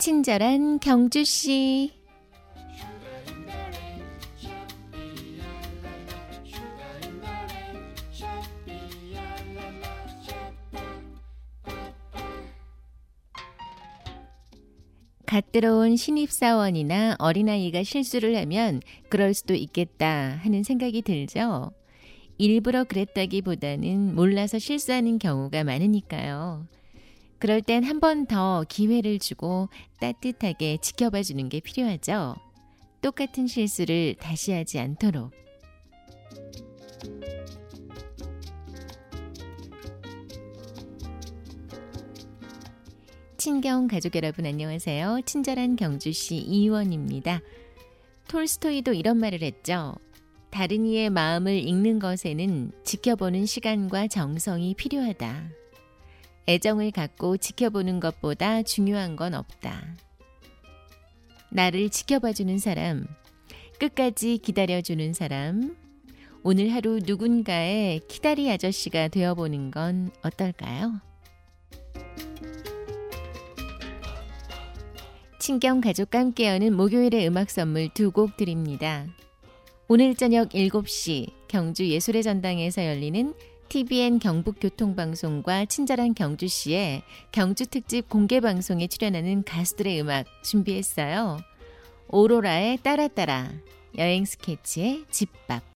친절한 경주 씨. 갓 들어온 신입사원이나 어린아이가 실수를 하면 그럴 수도 있겠다 하는 생각이 들죠. 일부러 그랬다기보다는 몰라서 실수하는 경우가 많으니까요. 그럴 땐 한 번 더 기회를 주고 따뜻하게 지켜봐 주는 게 필요하죠. 똑같은 실수를 다시 하지 않도록. 친경 가족 여러분 안녕하세요. 친절한 경주시 이원입니다. 톨스토이도 이런 말을 했죠. 다른 이의 마음을 읽는 것에는 지켜보는 시간과 정성이 필요하다. 애정을 갖고 지켜보는 것보다 중요한 건 없다. 나를 지켜봐주는 사람, 끝까지 기다려주는 사람, 오늘 하루 누군가의 키다리 아저씨가 되어보는 건 어떨까요? 친경 가족과 함께 여는 목요일의 음악 선물 두 곡 드립니다. 오늘 저녁 7시 경주 예술의 전당에서 열리는 TBN 경북교통방송과 친절한 경주시의 경주 특집 공개 방송에 출연하는 가수들의 음악 준비했어요. 오로라의 따라따라, 여행 스케치의 집밥.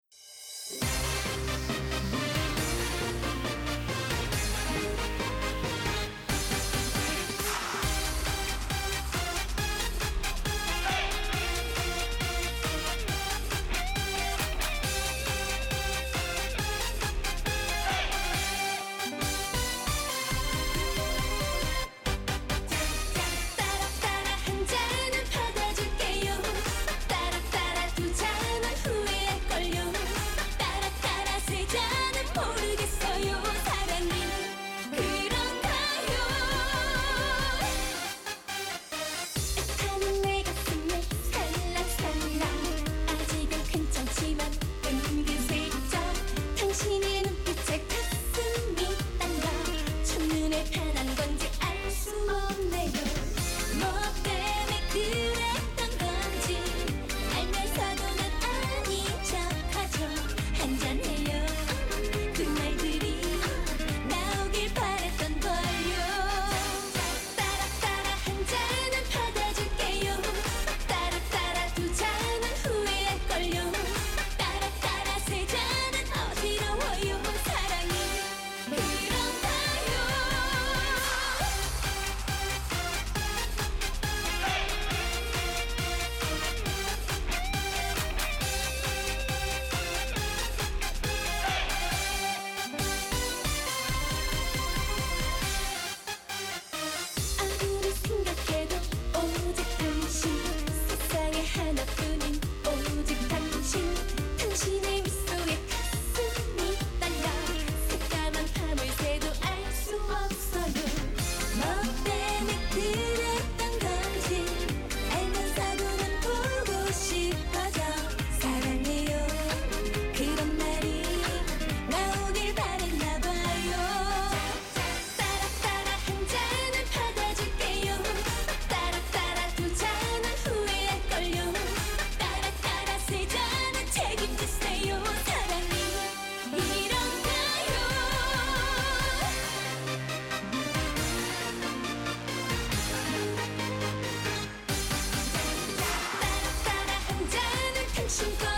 잔은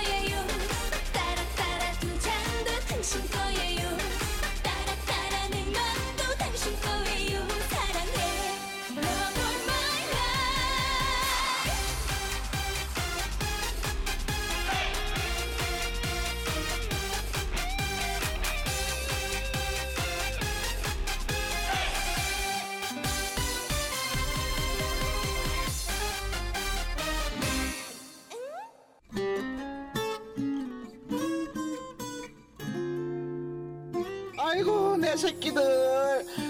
아이고 내 새끼들.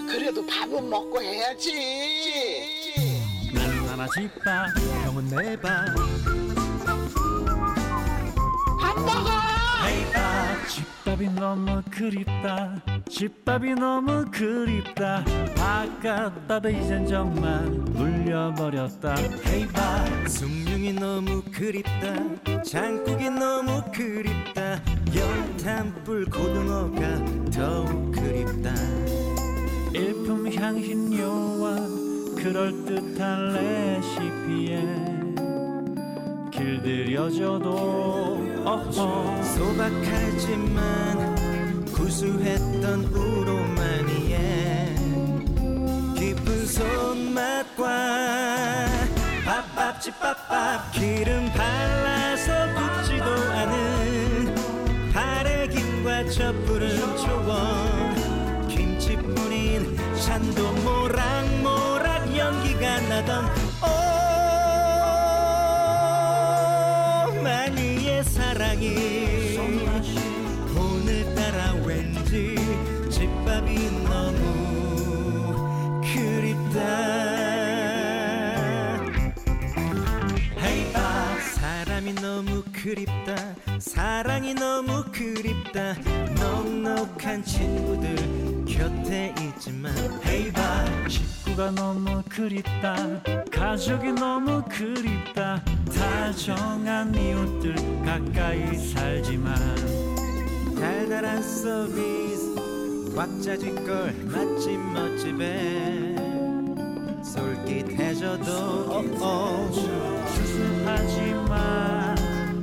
그래도 밥은 먹고 해야지. 나는 하나 집밥 형은 내밥. 밥 먹어! 집밥이 너무 그립다. 집밥이 너무 그립다. 바깥 밥에 이젠 정말 물려 물려버렸다. 헤이바 숭늉이 너무 그립다. 장국이 너무 그립다 연탄불 고등어가 더욱 그립다. 일품 향신료와 그럴듯한 레시피에 길들여져도 어허 소박하지만 구수했던 우로마니에 깊은 손맛과 밥밥집 밥밥 기름 사랑이 오늘따라 왠지 집밥이 너무 그립다. 헤이바 사람이 너무 그립다. 사랑이 너무 그립다. 넉넉한 친구들 곁에 있지만 헤이바 식구가 너무 그립다. 가족이 너무 그립다. 다정한 이웃들 가까이 살지만. 달달한 서비스 꽉 짜질 걸 맛집 멋집에 솔깃해져도 어, 수수하지만.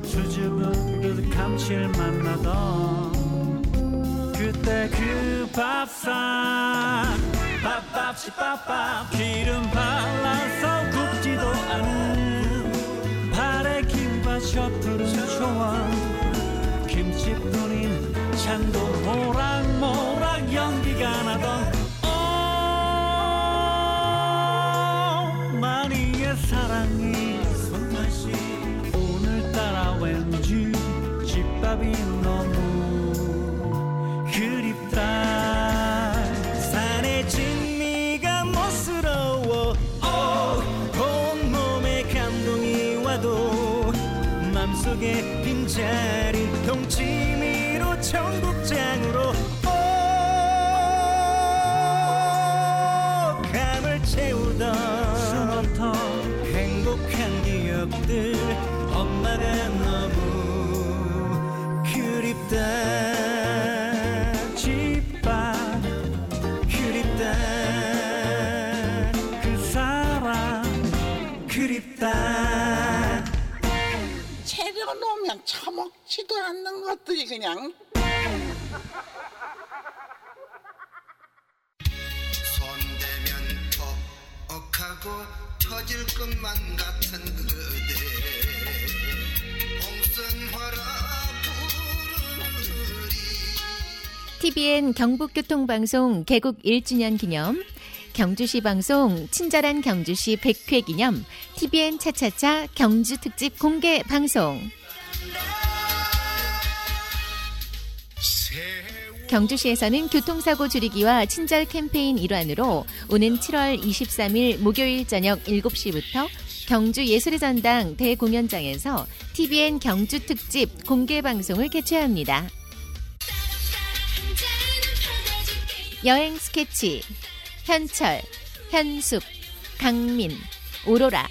수줍은 그 감칠맛 나던 그때 그 밥상 밥밥 기름 발라서 굽지도 않은 바래김과 셔틀은 초원. 김치뿐인 찬도 모락모락 연기가 나던 오마니의 사랑이 손맛이 오늘따라 왠지 집밥이 너무 처먹지도 않는 것들이 그냥. 손대면 퍽퍽하고 터질 것만 같은 그대. 봉선화라 부르리. TVN 경북교통방송 개국 1주년 기념, 경주시 방송 친절한 경주시 100회 기념, TVN 차차차 경주 특집 공개 방송. 경주시에서는 교통사고 줄이기와 친절 캠페인 일환으로 오는 7월 23일 목요일 저녁 7시부터 경주 예술의 전당 대공연장에서 TVN 경주 특집 공개 방송을 개최합니다. 여행 스케치 현철, 현숙, 강민, 오로라,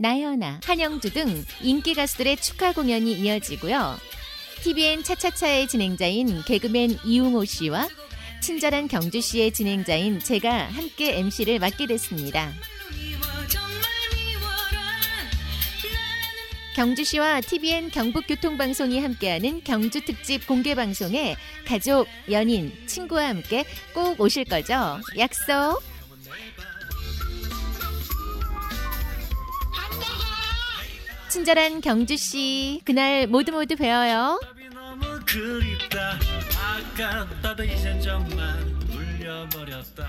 나연아, 한영주 등 인기 가수들의 축하 공연이 이어지고요. TVN 차차차의 진행자인 개그맨 이웅호 씨와 친절한 경주 씨의 진행자인 제가 함께 MC를 맡게 됐습니다. 경주시와 TVN 경북교통방송이 함께하는 경주 특집 공개 방송에 가족, 연인, 친구와 함께 꼭 오실 거죠? 약속. 친절한 경주 씨, 그날 모두 모두 너무 그립다. 아깝다도 이젠 정말 물려버렸다